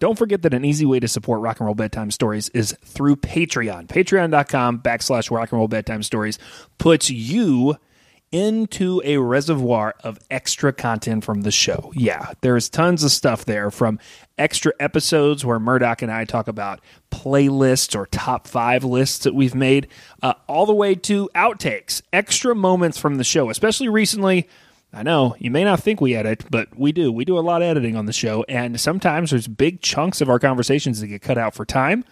Don't forget that an easy way to support Rock and Roll Bedtime Stories is through Patreon. Patreon.com backslash Rock and Roll Bedtime Stories puts you into a reservoir of extra content from the show. Yeah, there's tons of stuff there from extra episodes where Murdoch and I talk about playlists or top five lists that we've made, uh, all the way to outtakes, extra moments from the show, especially recently. I know you may not think we edit, but we do. We do a lot of editing on the show, and sometimes there's big chunks of our conversations that get cut out for time,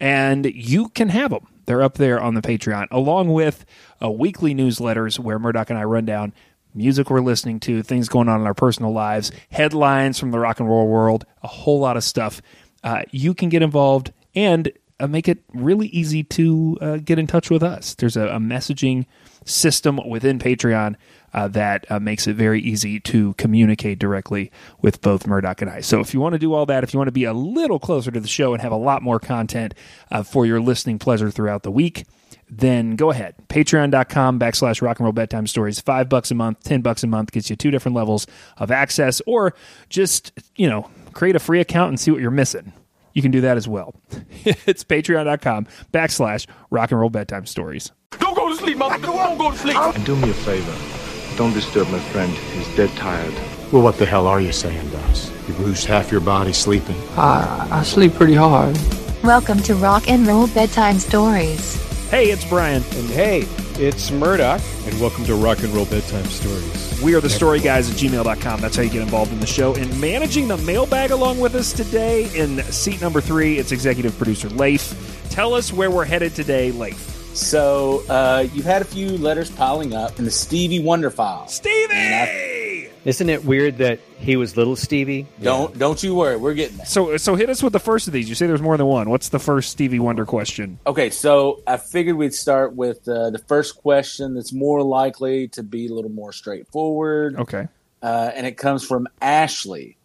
and you can have them. They're up there on the Patreon, along with uh, weekly newsletters where Murdoch and I run down music we're listening to, things going on in our personal lives, headlines from the rock and roll world, a whole lot of stuff. Uh, you can get involved and uh, make it really easy to uh, get in touch with us. There's a, a messaging system within Patreon uh, that uh, makes it very easy to communicate directly with both Murdoch and I. So if you want to do all that, if you want to be a little closer to the show and have a lot more content uh, for your listening pleasure throughout the week, then go ahead. Patreon.com backslash rock and roll bedtime stories. Five bucks a month, ten bucks a month gets you two different levels of access, or just, you know, create a free account and see what you're missing. You can do that as well. it's patreon.com backslash rock and roll bedtime stories. Don't go to sleep, mother. Don't go to sleep. And do me a favor. Don't disturb my friend. He's dead tired. Well, what the hell are you saying, Doss? You lose half your body sleeping. I, I sleep pretty hard. Welcome to Rock and Roll Bedtime Stories. Hey, it's Brian. And hey, it's Murdoch, and welcome to Rock and Roll Bedtime Stories. We are the story guys at gmail.com. That's how you get involved in the show. And managing the mailbag along with us today in seat number three, it's executive producer Lafe. Tell us where we're headed today, Lafe. So uh, you've had a few letters piling up in the Stevie Wonder file. Stevie! Isn't it weird that he was little Stevie? Don't don't you worry, we're getting there. So, so hit us with the first of these. You say there's more than one. What's the first Stevie Wonder question? Okay, so I figured we'd start with uh, the first question that's more likely to be a little more straightforward. Okay. Uh, and it comes from Ashley,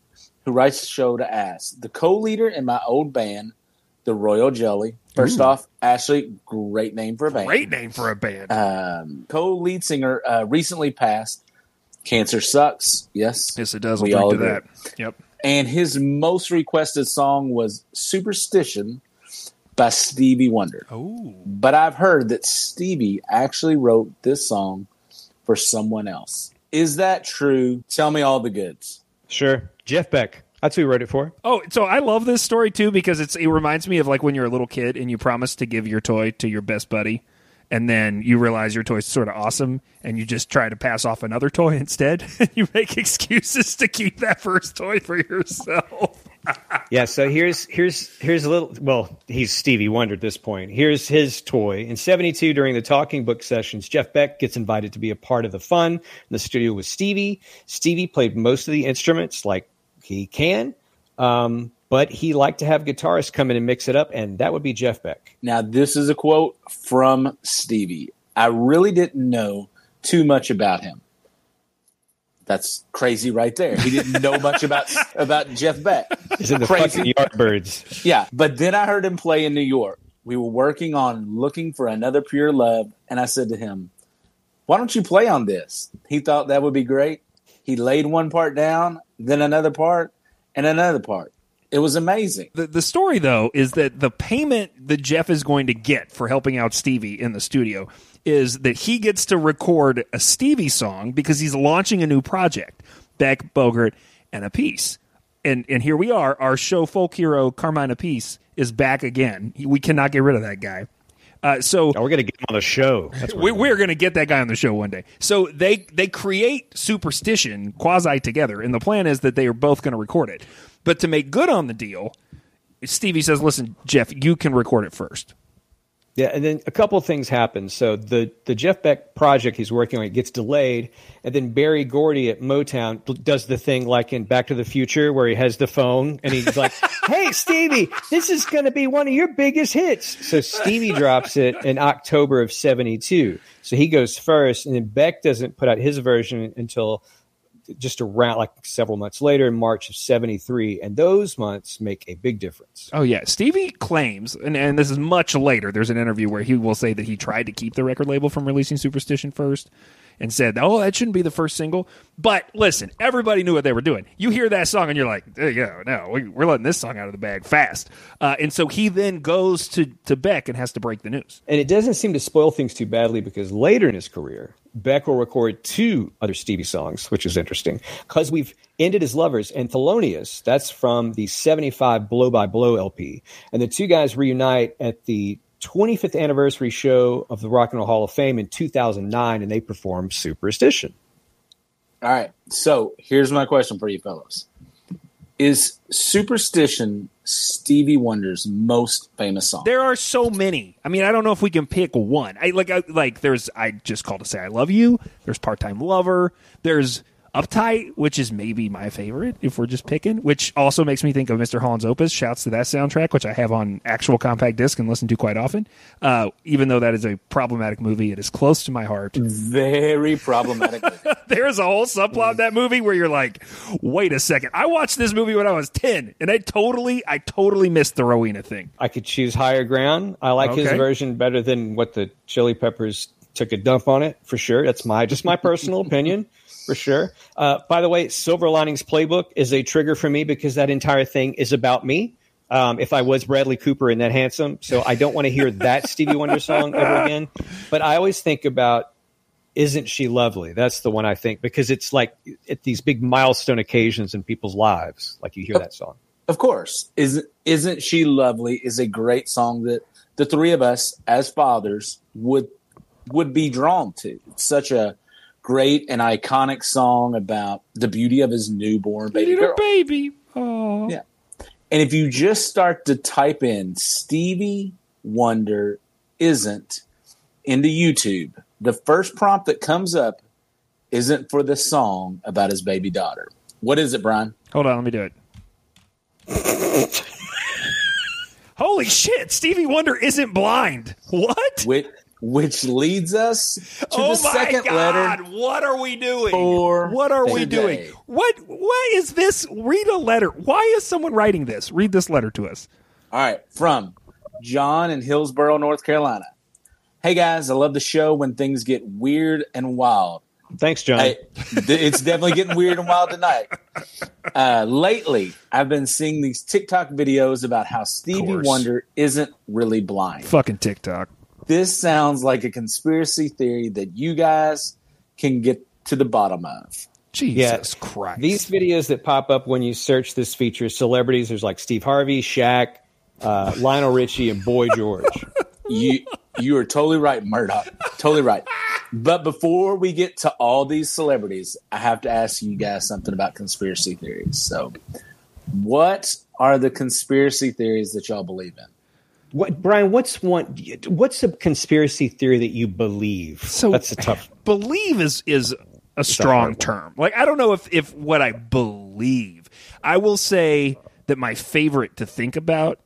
who writes the show to ask the co-leader in my old band, the Royal Jelly. First Ooh. off, Ashley, great name for a band. Great name for a band. Um, co-lead singer uh, recently passed. Cancer sucks. Yes, yes, it does. We all drink to agree. that. Yep. And his most requested song was "Superstition" by Stevie Wonder. Oh. But I've heard that Stevie actually wrote this song for someone else. Is that true? Tell me all the goods. Sure. Jeff Beck. That's who he wrote it for. Oh, so I love this story too because it's it reminds me of like when you're a little kid and you promise to give your toy to your best buddy, and then you realize your toy's sort of awesome, and you just try to pass off another toy instead. you make excuses to keep that first toy for yourself. Yeah, so here's here's here's a little well, he's Stevie Wonder at this point. Here's his toy. In 72 during the talking book sessions, Jeff Beck gets invited to be a part of the fun in the studio with Stevie. Stevie played most of the instruments like he can. Um, but he liked to have guitarists come in and mix it up, and that would be Jeff Beck. Now, this is a quote from Stevie. I really didn't know too much about him. That's crazy right there. He didn't know much about about Jeff Beck. Is it the Crazy. fucking Yardbirds? Yeah, but then I heard him play in New York. We were working on looking for another pure love, and I said to him, "Why don't you play on this?" He thought that would be great. He laid one part down, then another part, and another part. It was amazing. The, the story, though, is that the payment that Jeff is going to get for helping out Stevie in the studio is that he gets to record a Stevie song because he's launching a new project, Beck, Bogert, and Appice. And and here we are. Our show folk hero Carmine Appice is back again. We cannot get rid of that guy. Uh, so Oh, we're gonna get him on the show. We, we're going to get that guy on the show one day. So they they create superstition quasi together, and the plan is that they are both going to record it. But to make good on the deal, Stevie says, "Listen, Jeff, you can record it first. Yeah, and then a couple of things happen. So the the Jeff Beck project he's working on it gets delayed, and then Berry Gordy at Motown does the thing like in Back to the Future where he has the phone and he's like, "Hey, Stevie, this is going to be one of your biggest hits." So Stevie drops it in October of '72. So he goes first, and then Beck doesn't put out his version until just around like several months later in March of '73, and those months make a big difference. Oh yeah, Stevie claims, and, and this is much later. There's an interview where he will say that he tried to keep the record label from releasing Superstition first, and said, "Oh, that shouldn't be the first single." But listen, everybody knew what they were doing. You hear that song and you're like, "Eh, "Yeah, no, we, we're letting this song out of the bag fast." Uh, and so he then goes to to Beck and has to break the news. And it doesn't seem to spoil things too badly because later in his career, Beck will record two other Stevie songs, which is interesting because we've ended as lovers. And Thelonious, that's from the 75 Blow by Blow LP. And the two guys reunite at the 25th anniversary show of the Rock and Roll Hall of Fame in 2009, and they performed Superstition. All right. So here's my question for you fellows. Is Superstition Stevie Wonder's most famous song? There are so many. I mean, I don't know if we can pick one. I like I, like there's I just called to say I love you. There's part time lover. There's uptight, which is maybe my favorite if we're just picking. Which also makes me think of Mr. Holland's Opus. Shouts to that soundtrack, which I have on actual compact disc and listen to quite often. Uh, even though that is a problematic movie, it is close to my heart. Very problematic. There's a whole subplot of that movie where you're like, wait a second. I watched this movie when I was ten, and I totally, I totally missed the Rowena thing. I could choose Higher Ground. I like his version better than what the Chili Peppers took a dump on it, for sure. That's my just my personal opinion, for sure. Uh, by the way, Silver Linings Playbook is a trigger for me because that entire thing is about me. Um, if I was Bradley Cooper and that handsome, so I don't want to hear that Stevie Wonder song ever again. But I always think about "Isn't She Lovely?" That's the one I think because it's like at these big milestone occasions in people's lives, like you hear that song. of course. Isn't isn't she lovely is a great song that the three of us as fathers would would be drawn to. It's such a great and iconic song about the beauty of his newborn baby Little girl. baby. Oh. Yeah. And if you just start to type in Stevie Wonder isn't into YouTube, the first prompt that comes up isn't for the song about his baby daughter. What is it, Brian? Hold on, let me do it. Holy shit, Stevie Wonder isn't blind. What? Which, which leads us to oh the my second god, letter. what are we doing? for what are we today. doing? What what is this? Read a letter. Why is someone writing this? Read this letter to us. All right, from John in Hillsborough, North Carolina. Hey guys, I love the show when things get weird and wild. Thanks, John. Hey, th- it's definitely getting weird and wild tonight. Uh, lately, I've been seeing these TikTok videos about how Stevie. Wonder isn't really blind. Fucking TikTok. This sounds like a conspiracy theory that you guys can get to the bottom of. Jesus Christ. These videos that pop up when you search this feature celebrities, there's like Steve Harvey, Shaq, uh, Lionel Richie, and Boy George. You you are totally right, Murdoch. Totally right. But before we get to all these celebrities, I have to ask you guys something about conspiracy theories. So, what are the conspiracy theories that y'all believe in? What, Brian? What's one? What's a conspiracy theory that you believe? So that's a tough. believe is is a strong term. Like I don't know if if what I believe. I will say that my favorite to think about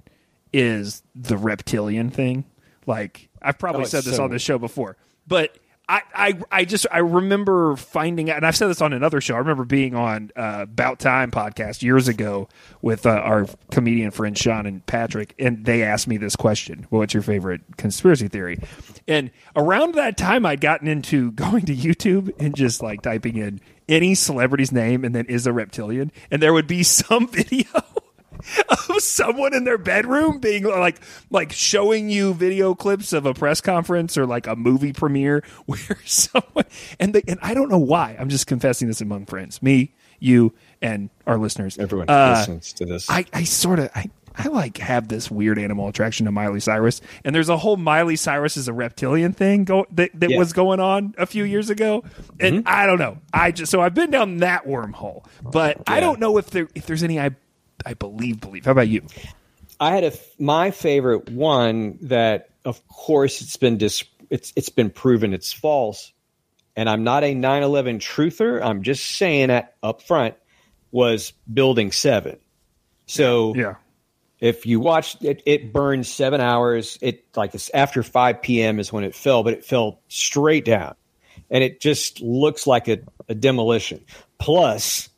is the reptilian thing. Like I've probably Oh, said this so- on this show before, but I, I I just I remember finding out, and I've said this on another show. I remember being on uh, About Time podcast years ago with uh, our comedian friend Sean and Patrick, and they asked me this question: well, "What's your favorite conspiracy theory?" And around that time, I'd gotten into going to YouTube and just like typing in any celebrity's name and then is a reptilian, and there would be some video of someone in their bedroom being like like showing you video clips of a press conference or like a movie premiere where someone and they, and I don't know why I'm just confessing this among friends me you and our listeners Everyone Uh, listens to this. I, I sort of I, I like have this weird animal attraction to Miley Cyrus, and there's a whole Miley Cyrus is a reptilian thing go, that that Yeah. was going on a few years ago, and I don't know. I just so I've been down that wormhole, but I don't know if there if there's any I I believe believe. How about you? I had a my favorite one that, of course, it's been dis- it's it's been proven it's false, and I'm not a 9/11 truther. I'm just saying that up front was Building Seven. So Yeah, if you watch it, it burned seven hours. It like it's after 5 p.m. is when it fell, but it fell straight down, and it just looks like a, a demolition. Plus,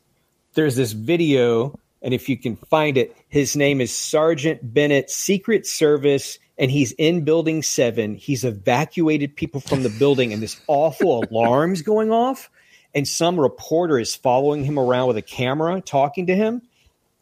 there's this video, and if you can find it, his name is Sergeant Bennett, Secret Service and he's in building seven. He's evacuated people from the building, and this awful alarm's going off. And some reporter is following him around with a camera, talking to him.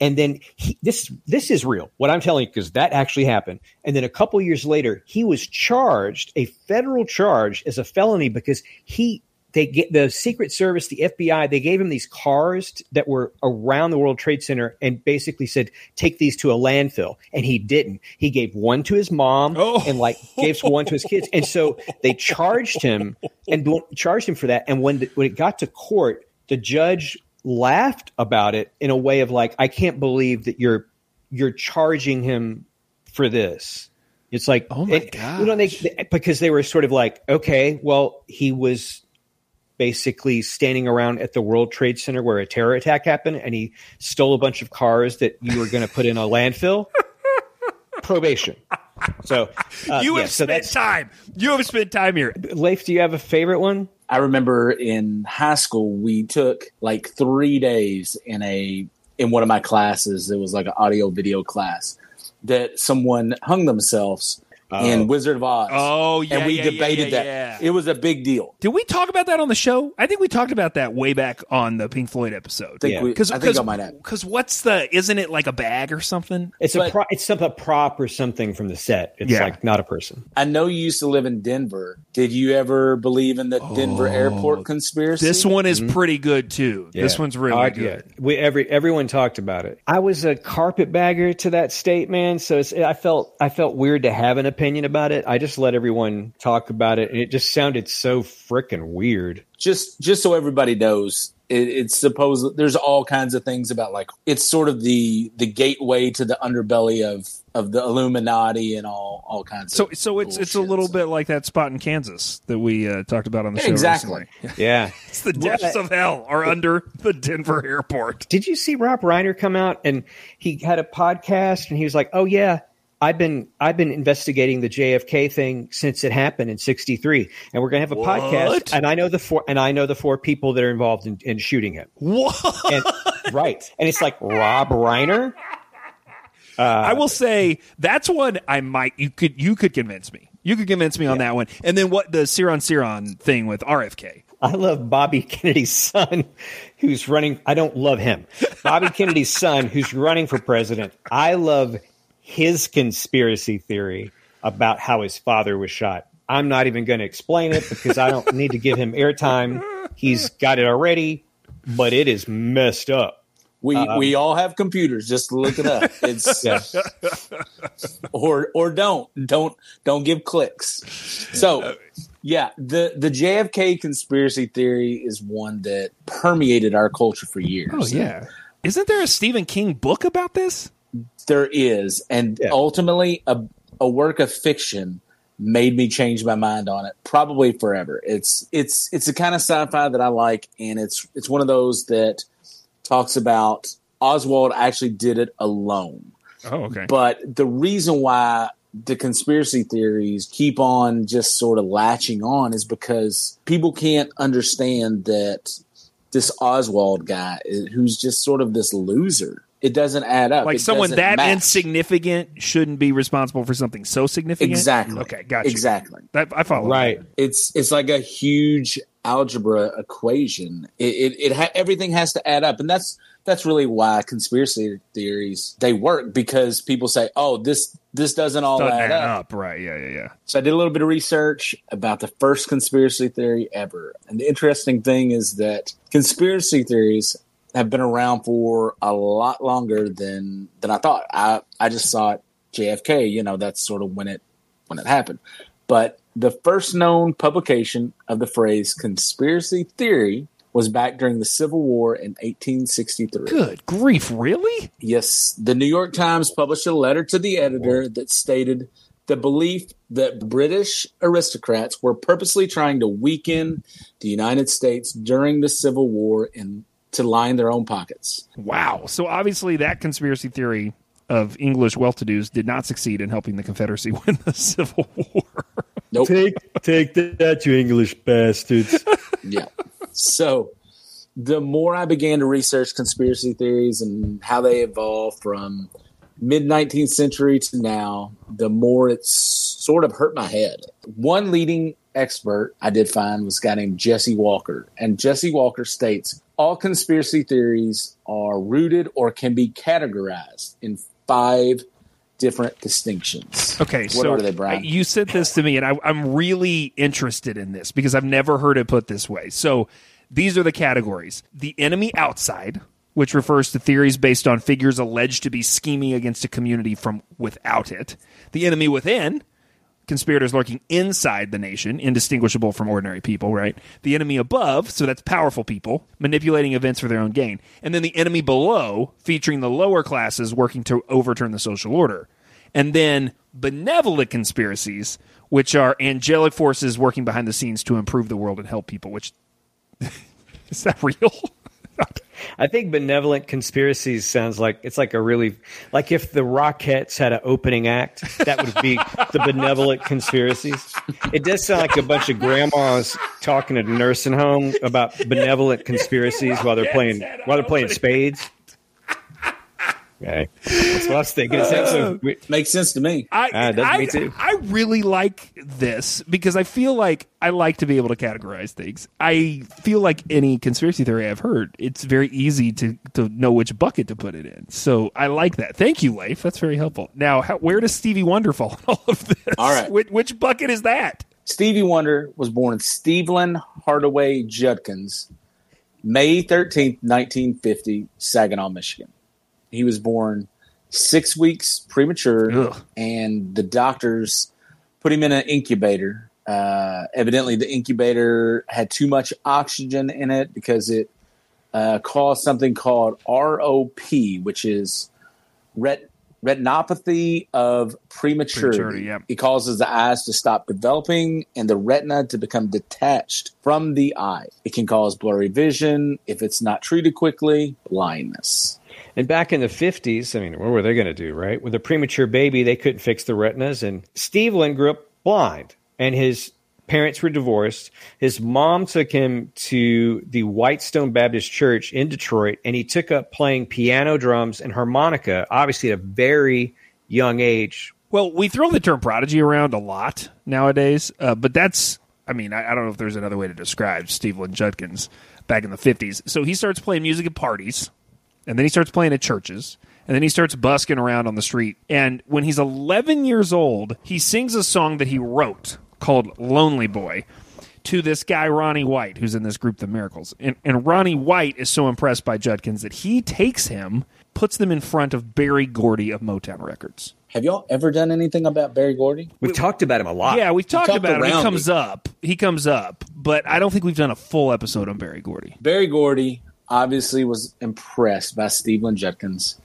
And then he, this this is real. What I'm telling you because that actually happened. And then a couple years later, he was charged a federal charge as a felony because he they get the Secret Service, the FBI, they gave him these cars t- that were around the World Trade Center and basically said, take these to a landfill. And he didn't. He gave one to his mom Oh. and like gave one to his kids. And so they charged him and charged him for that. And when, the, when it got to court, the judge laughed about it in a way of like, I can't believe that you're, you're charging him for this. It's like, Oh my it- you know, they, they- because they were sort of like, okay, well, he was basically standing around at the World Trade Center where a terror attack happened, and he stole a bunch of cars that you were going to put in a landfill. Probation. So uh, you yeah, have so spent that's time. You have spent time here. Lafe. Do you have a favorite one? I remember in high school we took like three days in a in one of my classes. It was like an audio video class that someone hung themselves in Wizard of Oz. Oh, yeah, and we yeah, yeah, debated yeah, that. yeah. It was a big deal. Did we talk about that on the show? I think we talked about that way back on the Pink Floyd episode. I think, Yeah. we, Because I think I might have. because what's the isn't it like a bag or something? It's a But- pro- it's some a prop or something from the set. It's Yeah. like not a person. I know you used to live in Denver. Did you ever believe in the Denver airport conspiracy? Oh, This one is pretty good too. This one's really Uh, good. yeah. We every everyone talked about it. I was a carpetbagger to that state, man. So it's, I felt I felt weird to have an opinion about it. I just let everyone talk about it, and it just sounded so freaking weird. just just so everybody knows it, it's supposed there's all kinds of things about like it's sort of the the gateway to the underbelly of of the illuminati and all all kinds So of so it's it's a bullshit. little bit like that spot in Kansas that we uh, talked about on the show. Exactly. recently. Yeah. It's the depths of hell are under the Denver airport. Did you see Rob Reiner come out and he had a podcast and he was like, "Oh yeah, I've been I've been investigating the JFK thing since it happened in '63, and we're going to have a What? podcast, and I know the four and I know the four people that are involved in, in shooting him, What? and right, and it's like Rob Reiner. Uh, I will say that's one I might you could you could convince me. You could convince me on that one. And then what the Sirhan Sirhan thing with RFK. I love Bobby Kennedy's son, who's running. I don't love him. Bobby Kennedy's son, who's running for president. I love his conspiracy theory about how his father was shot. I'm not even going to explain it because I don't need to give him airtime. He's got it already, but it is messed up. we we um, all have computers just look it up it's Yeah. or or don't don't don't give clicks so yeah the the jfk conspiracy theory is one that permeated our culture for years Oh yeah. Isn't there a Stephen King book about this? There is and Yeah. ultimately a, a work of fiction made me change my mind on it probably forever it's it's it's the kind of sci-fi that i like and it's it's one of those that talks about oswald actually did it alone Oh, okay. but the reason why the conspiracy theories keep on just sort of latching on is because people can't understand that this Oswald guy who's just sort of this loser. It doesn't add up. like It someone that match. insignificant shouldn't be responsible for something so significant. Exactly. Okay, gotcha. Exactly. That I follow. Right. It's it's like a huge algebra equation. It it, it ha- everything has to add up, and that's that's really why conspiracy theories they work because people say, "Oh, this this doesn't all Doesn't add add up." up. Right. Yeah. Yeah. Yeah. So I did a little bit of research about the first conspiracy theory ever. And the interesting thing is that conspiracy theories have been around for a lot longer than than I thought. I I just thought JFK, you know, that's sort of when it when it happened. But the first known publication of the phrase conspiracy theory was back during the Civil War in 1863. Good grief! Really? Yes, the New York Times published a letter to the editor that stated the belief that British aristocrats were purposely trying to weaken the United States during the Civil War and to line their own pockets. Wow. So obviously that conspiracy theory of English well-to-dos did not succeed in helping the Confederacy win the Civil War. Nope. Take take that, you English bastards. yeah. So the more I began to research conspiracy theories and how they evolved from mid 19th century to now, the more it sort of hurt my head. One leading expert I did find was a guy named Jesse Walker. And Jesse Walker states all conspiracy theories are rooted or can be categorized in five different distinctions. Okay, what so are they, you sent this to me, and I, I'm really interested in this because I've never heard it put this way. So these are the categories: the enemy outside, which refers to theories based on figures alleged to be scheming against a community from without it; the enemy within, conspirators lurking inside the nation, indistinguishable from ordinary people, right? The enemy above, so that's powerful people, manipulating events for their own gain. And then the enemy below, featuring the lower classes working to overturn the social order. And then benevolent conspiracies, which are angelic forces working behind the scenes to improve the world and help people, which is that real? I think benevolent conspiracies sounds like it's like a really like if the Rockettes had an opening act, that would be the benevolent conspiracies. It does sound like a bunch of grandmas talking at a nursing home about benevolent conspiracies while they're playing while they're playing spades. Okay, that's what I was thinking. It sounds so uh, weird. Makes sense to me. I, ah, it does I, me too. I really like this because I feel like I like to be able to categorize things. I feel like any conspiracy theory I've heard, it's very easy to, to know which bucket to put it in. So I like that. Thank you, Lafe. That's very helpful. Now, how, where does Stevie Wonder fall in all of this? All right. Which, which bucket is that? Stevie Wonder was born Stephen Hardaway Judkins, May 13th, 1950, Saginaw, Michigan. He was born six weeks premature, Ugh. and the doctors put him in an incubator. Uh, evidently, the incubator had too much oxygen in it because it uh, caused something called ROP, which is ret- retinopathy of prematurity. Prematurity, yeah. It causes the eyes to stop developing and the retina to become detached from the eye. It can cause blurry vision if it's not treated quickly, blindness. And back in the 50s, I mean, what were they going to do, right? With a premature baby, they couldn't fix the retinas. And Stevland grew up blind, and his parents were divorced. His mom took him to the Whitestone Baptist Church in Detroit, and he took up playing piano, drums, and harmonica, obviously at a very young age. Well, we throw the term prodigy around a lot nowadays, uh, but that's, I mean, I, I don't know if there's another way to describe Stevland Judkins back in the 50s. So he starts playing music at parties, and then he starts playing at churches, and then he starts busking around on the street. And when he's 11 years old, he sings a song that he wrote called Lonely Boy to this guy, Ronnie White, who's in this group, The Miracles. And, and Ronnie White is so impressed by Judkins that he takes him, puts them in front of Berry Gordy of Motown Records. Have y'all ever done anything about Berry Gordy? We've talked about him a lot. Yeah, we've talked, talked about him. He comes it. up. He comes up, but I don't think we've done a full episode on Berry Gordy. Berry Gordy obviously was impressed by Steve Judkins.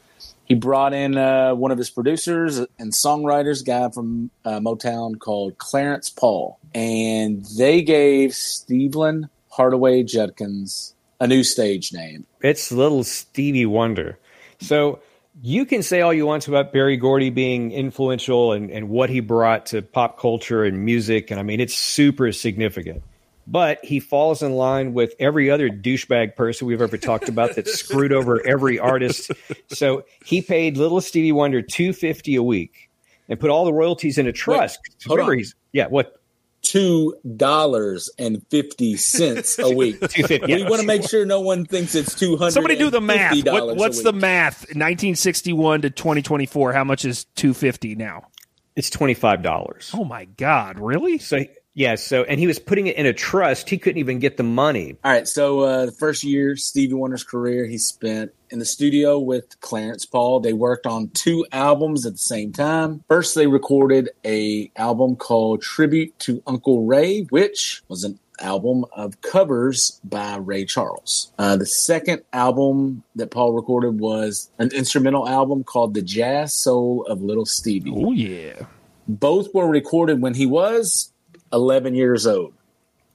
He brought in uh, one of his producers and songwriters, guy from uh, Motown called Clarence Paul, and they gave Stephen Hardaway Judkins a new stage name. It's little Stevie Wonder. So you can say all you want about Berry Gordy being influential and, and what he brought to pop culture and music. And I mean, it's super significant. But he falls in line with every other douchebag person we've ever talked about that screwed over every artist. So he paid little Stevie Wonder two fifty a week and put all the royalties in a trust. hold Remember, on. he's yeah, what Two dollars and fifty cents a week. two fifty? We want to make sure no one thinks it's two hundred. Somebody do the math. What, what's the math? 1961 to 2024. How much is 250 now? It's twenty five dollars. Oh my God! Really? So yeah, so and he was putting it in a trust. He couldn't even get the money. All right, so uh, the first year Stevie Wonder's career, he spent in the studio with Clarence Paul. They worked on two albums at the same time. First, they recorded a album called "Tribute to Uncle Ray," which was an album of covers by Ray Charles. Uh, the second album that Paul recorded was an instrumental album called "The Jazz Soul of Little Stevie." Oh yeah. Both were recorded when he was 11 years old.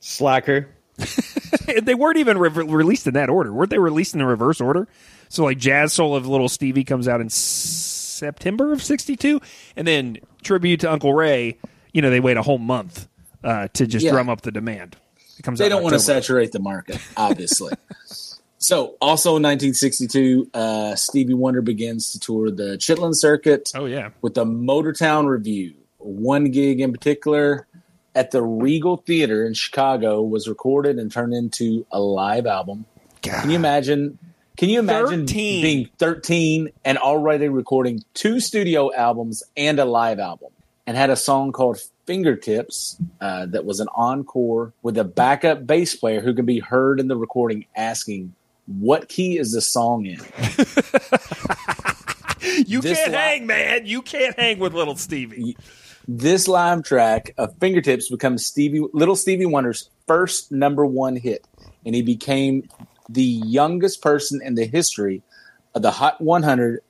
Slacker. they weren't even re- released in that order. Weren't they released in the reverse order? So like Jazz Soul of Little Stevie comes out in s- September of '62, and then Tribute to Uncle Ray. You know they wait a whole month uh, to just Yeah. drum up the demand. It comes. they out don't want to saturate the market, obviously. So, also in 1962, uh, Stevie Wonder begins to tour the Chitlin Circuit Oh yeah. with the Motortown Revue. One gig in particular at the Regal Theater in Chicago was recorded and turned into a live album. Can you imagine? Can you imagine 13. being 13 and already recording two studio albums and a live album, and had a song called "Fingertips" uh, that was an encore with a backup bass player who can be heard in the recording asking, "What key is the song in?" You This can't li- hang, man. You can't hang with little Stevie. This live track of Fingertips becomes Stevie Little Stevie Wonder's first number one hit, and he became the youngest person in the history of the Hot 100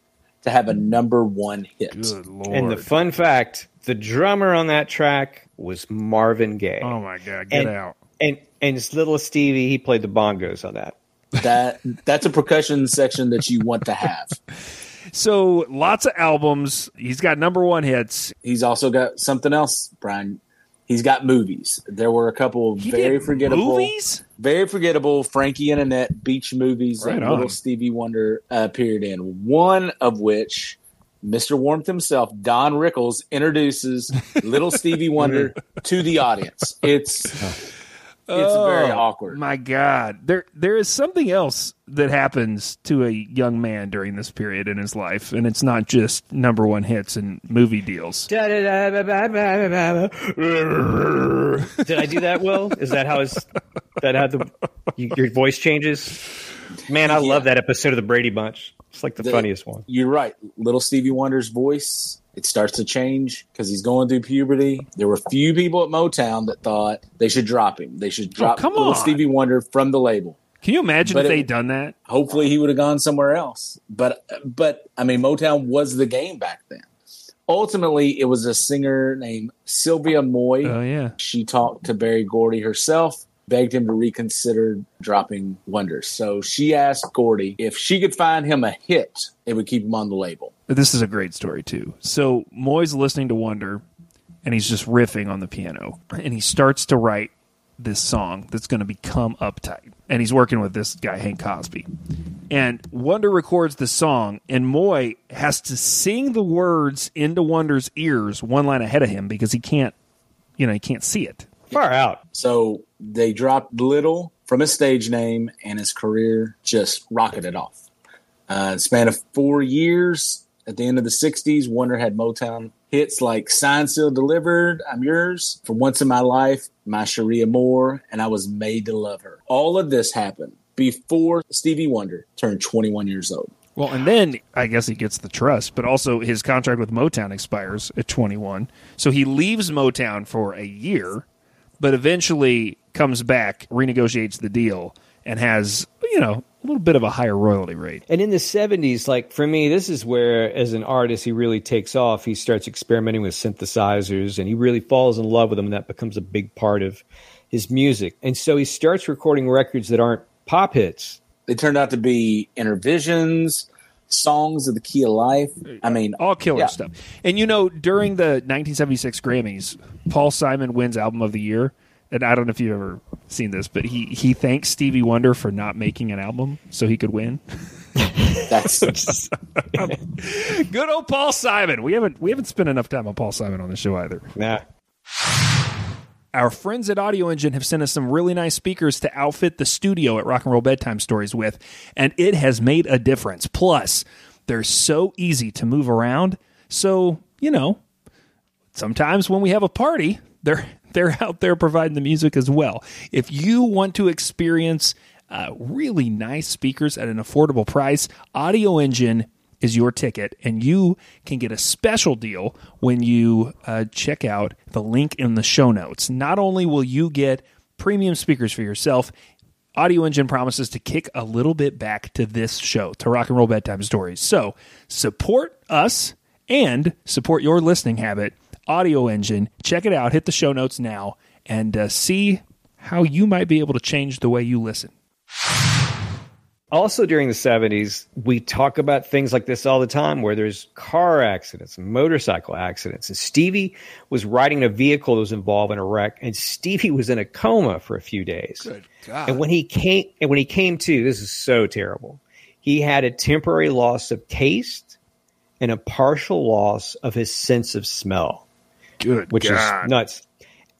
to have a number one hit. Good lord. And the fun fact: the drummer on that track was Marvin Gaye. oh my god, get and, out. And and his little Stevie, he played the bongos on that. That that's a percussion section that you want to have. So lots of albums. He's got number one hits. He's also got something else, Brian. He's got movies. There were a couple He very forgettable, movies. very forgettable Frankie and Annette beach movies Right that on. little Stevie Wonder uh, appeared in. One of which, Mr. Warmth himself, Don Rickles, introduces little Stevie Wonder to the audience. It's it's very Oh, awkward. My God, there there is something else that happens to a young man during this period in his life, and it's not just number one hits and movie deals. Did I do that, Will? Is that how his that how the your voice changes? Man, I love that episode of the Brady Bunch. It's like the, The- funniest one. You're right. Little Stevie Wonder's voice it starts to change because he's going through puberty. There were few people at Motown that thought they should drop him. They should oh, drop Oh, come little on. Stevie Wonder from the label. Can you imagine But if it- they'd done that? hopefully he would have gone somewhere else. But but I mean Motown was the game back then. Ultimately, it was a singer named Sylvia Moy. Oh yeah, She talked to Berry Gordy herself, begged him to reconsider dropping Wonders. So she asked Gordy if she could find him a hit, it would keep him on the label. But this is a great story too. So Moy's listening to Wonder, and he's just riffing on the piano, and he starts to write this song that's going to become uptight. And he's working with this guy Hank Cosby, and Wonder records the song, and Moy has to sing the words into Wonder's ears one line ahead of him because he can't, you know, he can't see it. Far out. So they dropped Little from his stage name, and his career just rocketed off. Uh, span of four years, at the end of the 60s, Wonder had Motown hits like Sign Seal Delivered, I'm Yours, For Once in My Life, My Cherie Amour, and I Was Made to Love Her. All of this happened before Stevie Wonder turned 21 years old. Well, and then I guess he gets the trust, but also his contract with Motown expires at 21. So he leaves Motown for a year, but eventually comes back, renegotiates the deal, and has, you know, a little bit of a higher royalty rate. And in the 70s, like for me, this is where, as an artist, he really takes off. He starts experimenting with synthesizers and he really falls in love with them. And that becomes a big part of his music. And so he starts recording records that aren't pop hits. They turned out to be Innervisions, songs of the key of life. I mean, All killer yeah. stuff. And you know, during the 1976 Grammys, Paul Simon wins Album of the Year. And I don't know if you've ever seen this, but he, he thanks Stevie Wonder for not making an album so he could win. That's Good old Paul Simon. We haven't we haven't spent enough time on Paul Simon on the show either. Nah. Our friends at Audioengine have sent us some really nice speakers to outfit the studio at Rock and Roll Bedtime Stories with, and it has made a difference. Plus, they're so easy to move around. So, you know, sometimes when we have a party, they're they're out there providing the music as well. If you want to experience uh, really nice speakers at an affordable price, Audioengine is your ticket, and you can get a special deal when you uh, check out the link in the show notes. Not only will you get premium speakers for yourself, Audioengine promises to kick a little bit back to this show, to Rock and Roll Bedtime Stories. So support us and support your listening habit. Audioengine, check it out. Hit the show notes now and uh, see how you might be able to change the way you listen. also during the 70s, we talk about things like this all the time where there's car accidents and motorcycle accidents. And Stevie was riding a vehicle that was involved in a wreck, and Stevie was in a coma for a few days. Good God. And when he came and when he came to, this is so terrible. He had a temporary loss of taste and a partial loss of his sense of smell Good which God. is nuts.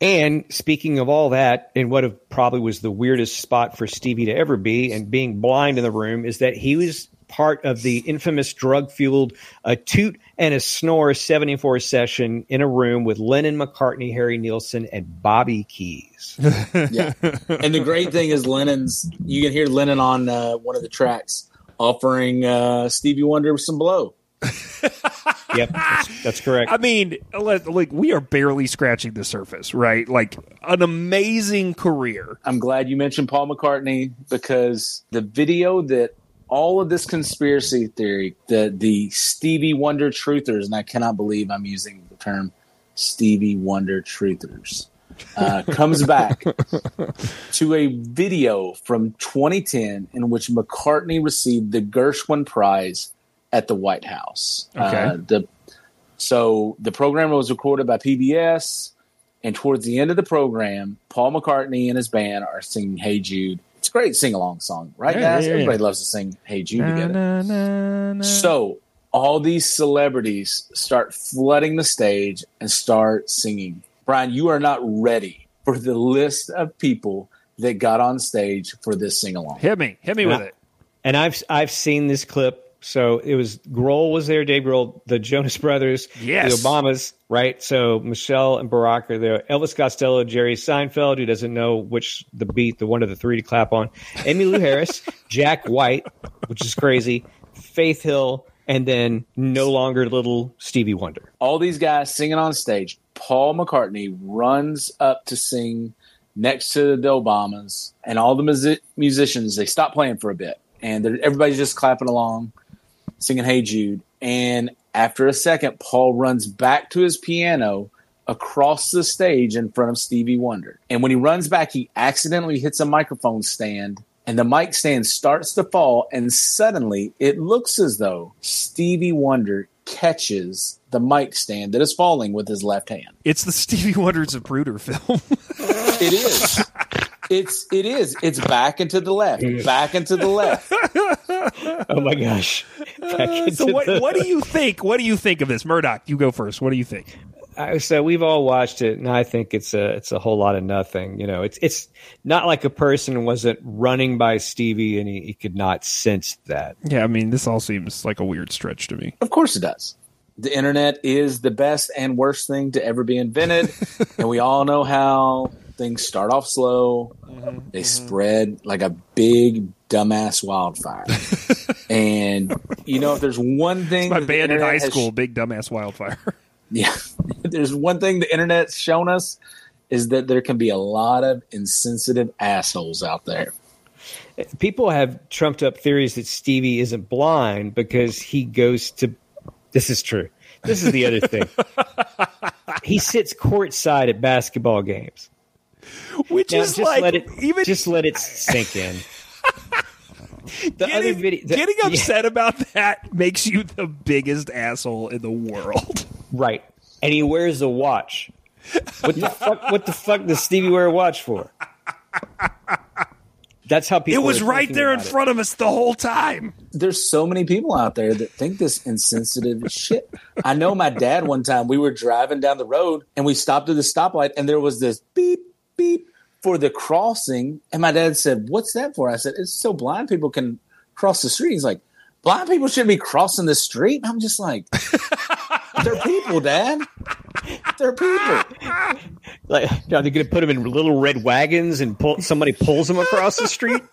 And speaking of all that, and what have- probably was the weirdest spot for Stevie to ever be, and being blind in the room, is that he was part of the infamous drug fueled a toot and a snore 74 session in a room with Lennon, McCartney, Harry Nilsson, and Bobby Keys. Yeah. and the great thing is Lennon's. You can hear Lennon on uh, one of the tracks offering uh, Stevie Wonder some blow. yep, that's, that's correct. I mean, like we are barely scratching the surface, right? Like an amazing career. I'm glad you mentioned Paul McCartney because the video that all of this conspiracy theory, the the Stevie Wonder truthers, and I cannot believe I'm using the term Stevie Wonder truthers, uh, comes back to a video from 2010 in which McCartney received the Gershwin Prize at the White House. Okay. Uh, the so the program was recorded by PBS, and towards the end of the program, Paul McCartney and his band are singing "Hey Jude." It's a great sing along song, right, Yeah, guys? yeah, yeah. Everybody loves to sing "Hey Jude" Na, together. na, na, na. So all these celebrities start flooding the stage and start singing. Brian, you are not ready for the list of people that got on stage for this sing along. hit me, hit me with Yeah. it. and I've I've seen this clip. So it was Grohl was there, Dave Grohl, the Jonas Brothers, Yes. the Obamas, right? So Michelle and Barack are there. Elvis Costello, Jerry Seinfeld, who doesn't know which the beat, the one of the three to clap on. Emmylou Harris, Jack White, which is crazy, Faith Hill, and then no longer little Stevie Wonder. all these guys singing on stage. Paul McCartney runs up to sing next to the Obamas, and all the musi- musicians they stop playing for a bit, and everybody's just clapping along, singing "Hey Jude." And after a second, Paul runs back to his piano across the stage in front of Stevie Wonder. And when he runs back, he accidentally hits a microphone stand. And the mic stand starts to fall, and suddenly it looks as though Stevie Wonder catches the mic stand that is falling with his left hand. It's the Stevie Wonder's Zapruder film. It is. It's it is. It's back into the left, back into the left. Oh my gosh. Back uh, so into what? the- What do you think? What do you think of this, Murdoch? You go first. What do you think? I- so we've all watched it, and I think it's a it's a whole lot of nothing. You know, it's it's not like a person wasn't running by Stevie and he, he could not sense that. Yeah, I mean, this all seems like a weird stretch to me. Of course it does. The internet is the best and worst thing to ever be invented, and we all know how things start off slow. Mm-hmm. They mm-hmm. spread like a big dumbass wildfire. and you know, if there's one thing My the band in high has school, Big Dumbass Wildfire. Yeah. There's one thing the internet's shown us is that there can be a lot of insensitive assholes out there. People have trumped up theories that Stevie isn't blind because he goes to. This is true. This is the other thing. he sits courtside at basketball games. Which Now, is just like let it even just let it sink in. The other getting, video, the- getting yeah. upset about that makes you the biggest asshole in the world. Right. And he wears a watch. What the fuck what the fuck does Stevie wear a watch for? That's how people. It was are right there in about it. front of us the whole time. There's so many people out there that think this insensitive shit. I know my dad one time we were driving down the road and we stopped at the stoplight and there was this beep beep for the crossing and my dad said, "What's that for?" I said, "It's so blind people can cross the street." He's like, "Blind people shouldn't be crossing the street." I'm just like, "They're people, dad. They're people." Like, are they going to put them in little red wagons and pull, somebody pulls them across the street?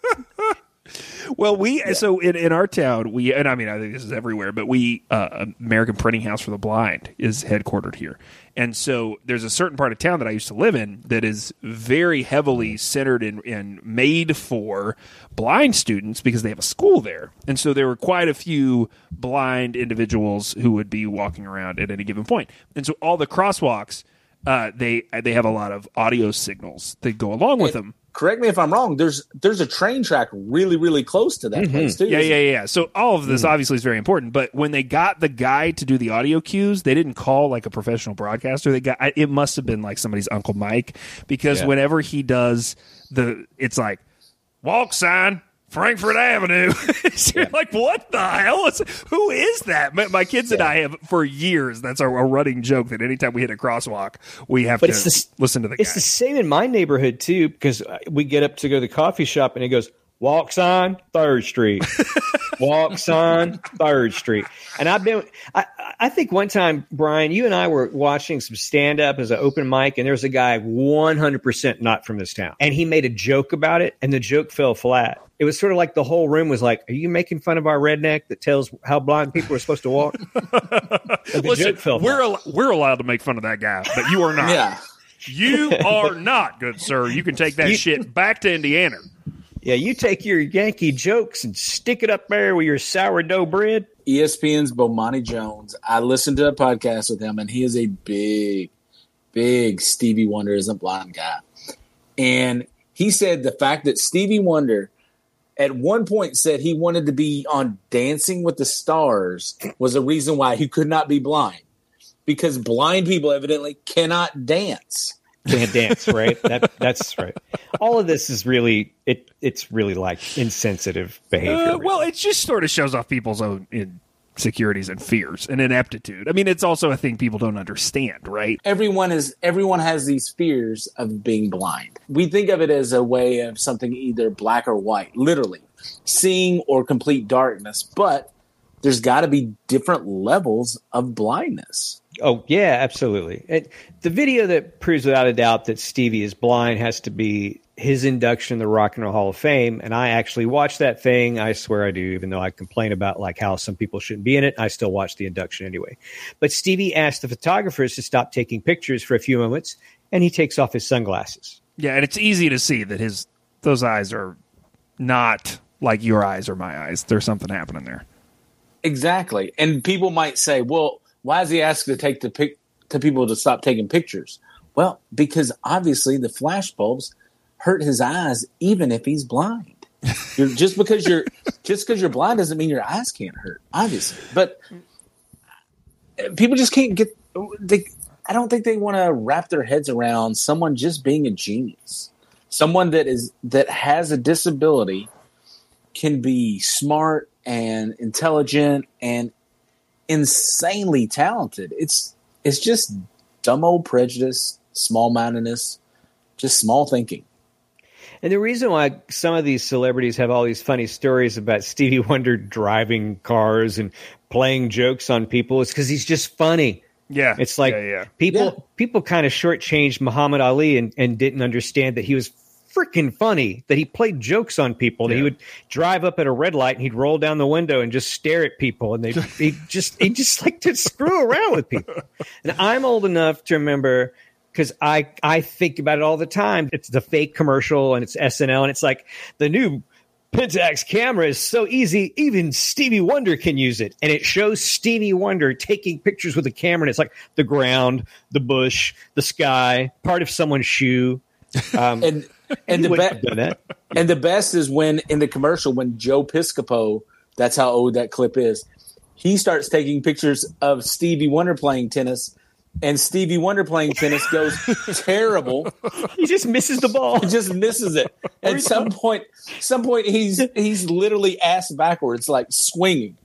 Well, we so in, in our town we and I mean I think this is everywhere, but we uh, American Printing House for the Blind is headquartered here, and so there's a certain part of town that I used to live in that is very heavily centered in and made for blind students because they have a school there, and so there were quite a few blind individuals who would be walking around at any given point, and so all the crosswalks. Uh, they they have a lot of audio signals that go along with them, correct me if I'm wrong. There's there's a train track really really close to that mm-hmm. place too. Yeah, yeah, yeah. So all of this hmm. obviously is very important. But when they got the guy to do the audio cues, they didn't call like a professional broadcaster. They got it must have been like somebody's Uncle Mike because Yeah. whenever he does the, it's like walk sign. Frankfort Avenue. You're like, what the hell is? Who is that? My, my kids and I have for years. That's our, a running joke that anytime we hit a crosswalk, we have But to it's the listen to the guy. It's the same in my neighborhood too, because we get up to go to the coffee shop and it goes walk sign Third Street, walk sign Third Street, and I've been. I, I think one time, Brian, you and I were watching some stand up as an open mic, and there was a guy 100 percent not from this town, and he made a joke about it, and the joke fell flat. It was sort of like the whole room was like, "Are you making fun of our redneck that tells how blind people are supposed to walk?" The Listen, joke fell we're al- we're allowed to make fun of that guy, but you are not. Yeah. You are not, good sir. You can take that You- shit back to Indiana. Yeah, you take your Yankee jokes and stick it up there with your sourdough bread. ESPN's Bomani Jones. I listened to a podcast with him, and he is a big, big Stevie Wonder is a blind guy. And he said the fact that Stevie Wonder at one point said he wanted to be on Dancing with the Stars was a reason why he could not be blind. Because blind people evidently cannot dance. Can't dance, right? That that's right. All of this is really it. It's really like insensitive behavior. Uh, well, it just sort of shows off people's own insecurities and fears and ineptitude. I mean, it's also a thing people don't understand, right? everyone is everyone has these fears of being blind. We think of it as a way of something either black or white, literally seeing or complete darkness. But there's got to be different levels of blindness. Oh yeah, absolutely. It, the video that proves without a doubt that Stevie is blind has to be his induction in the Rock and Roll Hall of Fame. And I actually watched that thing. I swear I do, even though I complain about like how some people shouldn't be in it. I still watch the induction anyway. But Stevie asked the photographers to stop taking pictures for a few moments, and he takes off his sunglasses. Yeah, and it's easy to see that his those eyes are not like your eyes or my eyes. There's something happening there. Exactly. And people might say, "Well, why is he asking to take the pic to people to stop taking pictures?" Well, because obviously the flash bulbs hurt his eyes, even if he's blind. You're, just because you're just because you're blind doesn't mean your eyes can't hurt. Obviously, but people just can't get. They, I don't think they want to wrap their heads around someone just being a genius, someone that is that has a disability can be smart and intelligent and insanely talented. It's it's just dumb old prejudice, small mindedness, just small thinking. And the reason why some of these celebrities have all these funny stories about Stevie Wonder driving cars and playing jokes on people is because he's just funny. Yeah, It's like yeah, yeah. people Yeah. people kind of shortchanged Muhammad Ali and, and didn't understand that he was freaking funny, that he played jokes on people, that he would drive up at a red light and he'd roll down the window and just stare at people and they he just he just like to screw around with people. And I'm old enough to remember because I I think about it all the time. It's the fake commercial and it's SNL and it's like the new Pentax camera is so easy, even Stevie Wonder can use it. And it shows Stevie Wonder taking pictures with the camera, and it's like the ground, the bush, the sky, part of someone's shoe. Um, And and the wouldn't be- have done that. and the best is when in the commercial when Joe Piscopo, that's how old that clip is. He starts taking pictures of Stevie Wonder playing tennis, and Stevie Wonder playing tennis goes terrible. He just misses the ball. He just misses it. At some point, some point he's he's literally ass backwards, like swinging.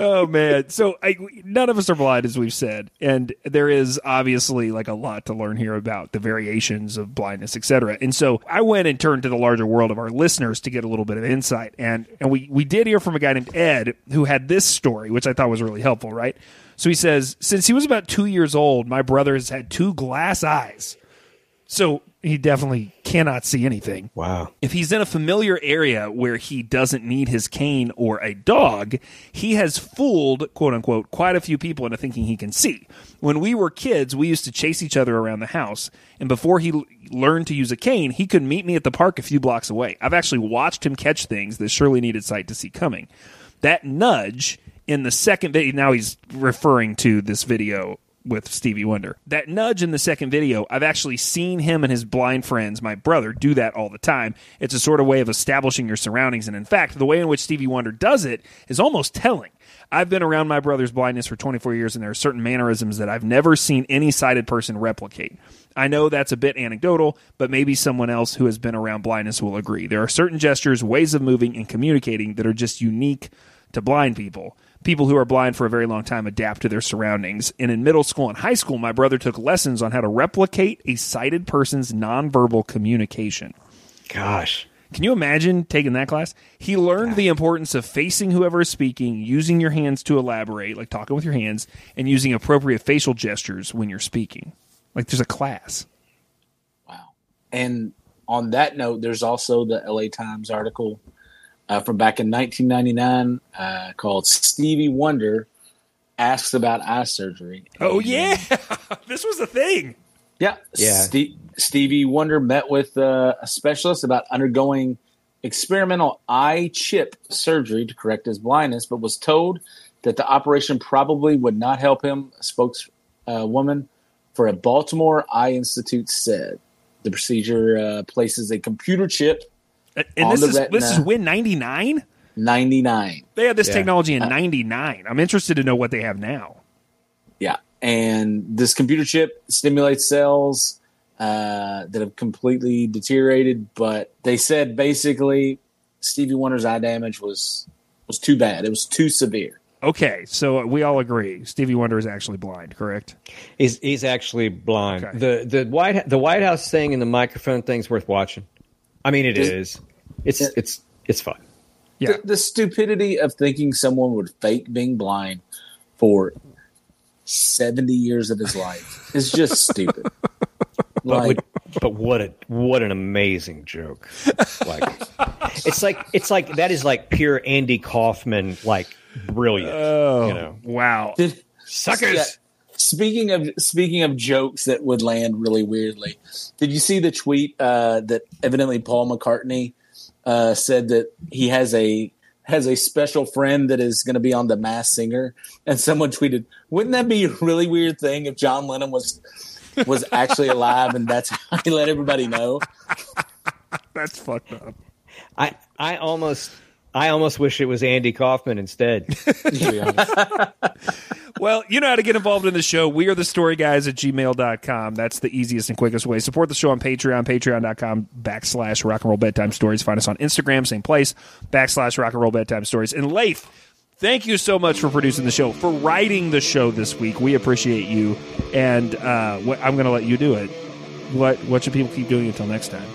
Oh man! So I, none of us are blind, as we've said, and there is obviously like a lot to learn here about the variations of blindness, etc. And so I went and turned to the larger world of our listeners to get a little bit of insight, and and we we did hear from a guy named Ed who had this story, which I thought was really helpful. Right? So he says, since he was about two years old, my brother has had two glass eyes, so he definitely cannot see anything Wow. if he's in a familiar area where he doesn't need his cane or a dog, he has fooled, quote unquote, quite a few people into thinking he can see. When we were kids, we used to chase each other around the house, and before he l- learned to use a cane, he could meet me at the park a few blocks away. I've actually watched him catch things that surely needed sight to see coming. That nudge in the second video, now he's referring to this video with Stevie Wonder. That nudge in the second video, I've actually seen him and his blind friends, my brother, do that all the time. It's a sort of way of establishing your surroundings. And in fact, the way in which Stevie Wonder does it is almost telling. I've been around my brother's blindness for 24 years, and there are certain mannerisms that I've never seen any sighted person replicate. I know that's a bit anecdotal, but maybe someone else who has been around blindness will agree. There are certain gestures, ways of moving, and communicating that are just unique to blind people. People who are blind for a very long time adapt to their surroundings. And in middle school and high school, my brother took lessons on how to replicate a sighted person's nonverbal communication. Gosh. Can you imagine taking that class? He learned the importance of facing whoever is speaking, using your hands to elaborate, like talking with your hands, and using appropriate facial gestures when you're speaking. Like there's a class. Wow. And on that note, there's also the LA Times article uh, from back in 1999 uh, called Stevie Wonder asks about eye surgery. Oh And, yeah, this was the thing. Yeah. Yeah. Ste- Stevie Wonder met with uh, a specialist about undergoing experimental eye chip surgery to correct his blindness, but was told that the operation probably would not help him. A spokeswoman for a Baltimore Eye Institute said the procedure uh, places a computer chip And this the is this is win ninety nine. 99. They had this Yeah. technology in ninety nine. I'm interested to know what they have now. Yeah, and this computer chip stimulates cells uh, that have completely deteriorated. But they said basically Stevie Wonder's eye damage was was too bad. It was too severe. Okay, so we all agree Stevie Wonder is actually blind, correct? He's he's actually blind. Okay. The the White the White House thing and the microphone thing's worth watching. I mean, it Is- is. It's Yeah. it's it's fun. Yeah. The, the stupidity of thinking someone would fake being blind for seventy years of his life is just stupid. But would- but what a what an amazing joke! Like it's like it's like that is like pure Andy Kaufman like brilliant. Oh, you know, wow. did, suckers. Yeah. Speaking of speaking of jokes that would land really weirdly, did you see the tweet uh, that evidently Paul McCartney uh, said that he has a has a special friend that is going to be on the Masked Singer, and someone tweeted, "Wouldn't that be a really weird thing if John Lennon was was actually alive and that's how he let everybody know?" That's fucked up. I I almost I almost wish it was Andy Kaufman instead. Well, you know how to get involved in the show. We are the story guys at gmail.com. That's the easiest and quickest way. Support the show on Patreon, patreon.com backslash rock and roll bedtime stories. Find us on Instagram, same place, backslash rock and roll bedtime stories. And Lafe, thank you so much for producing the show, for writing the show this week. We appreciate you. And uh, what, I'm going to let you do it. What, what should people keep doing until next time?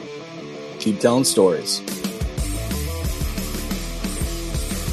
Keep telling stories.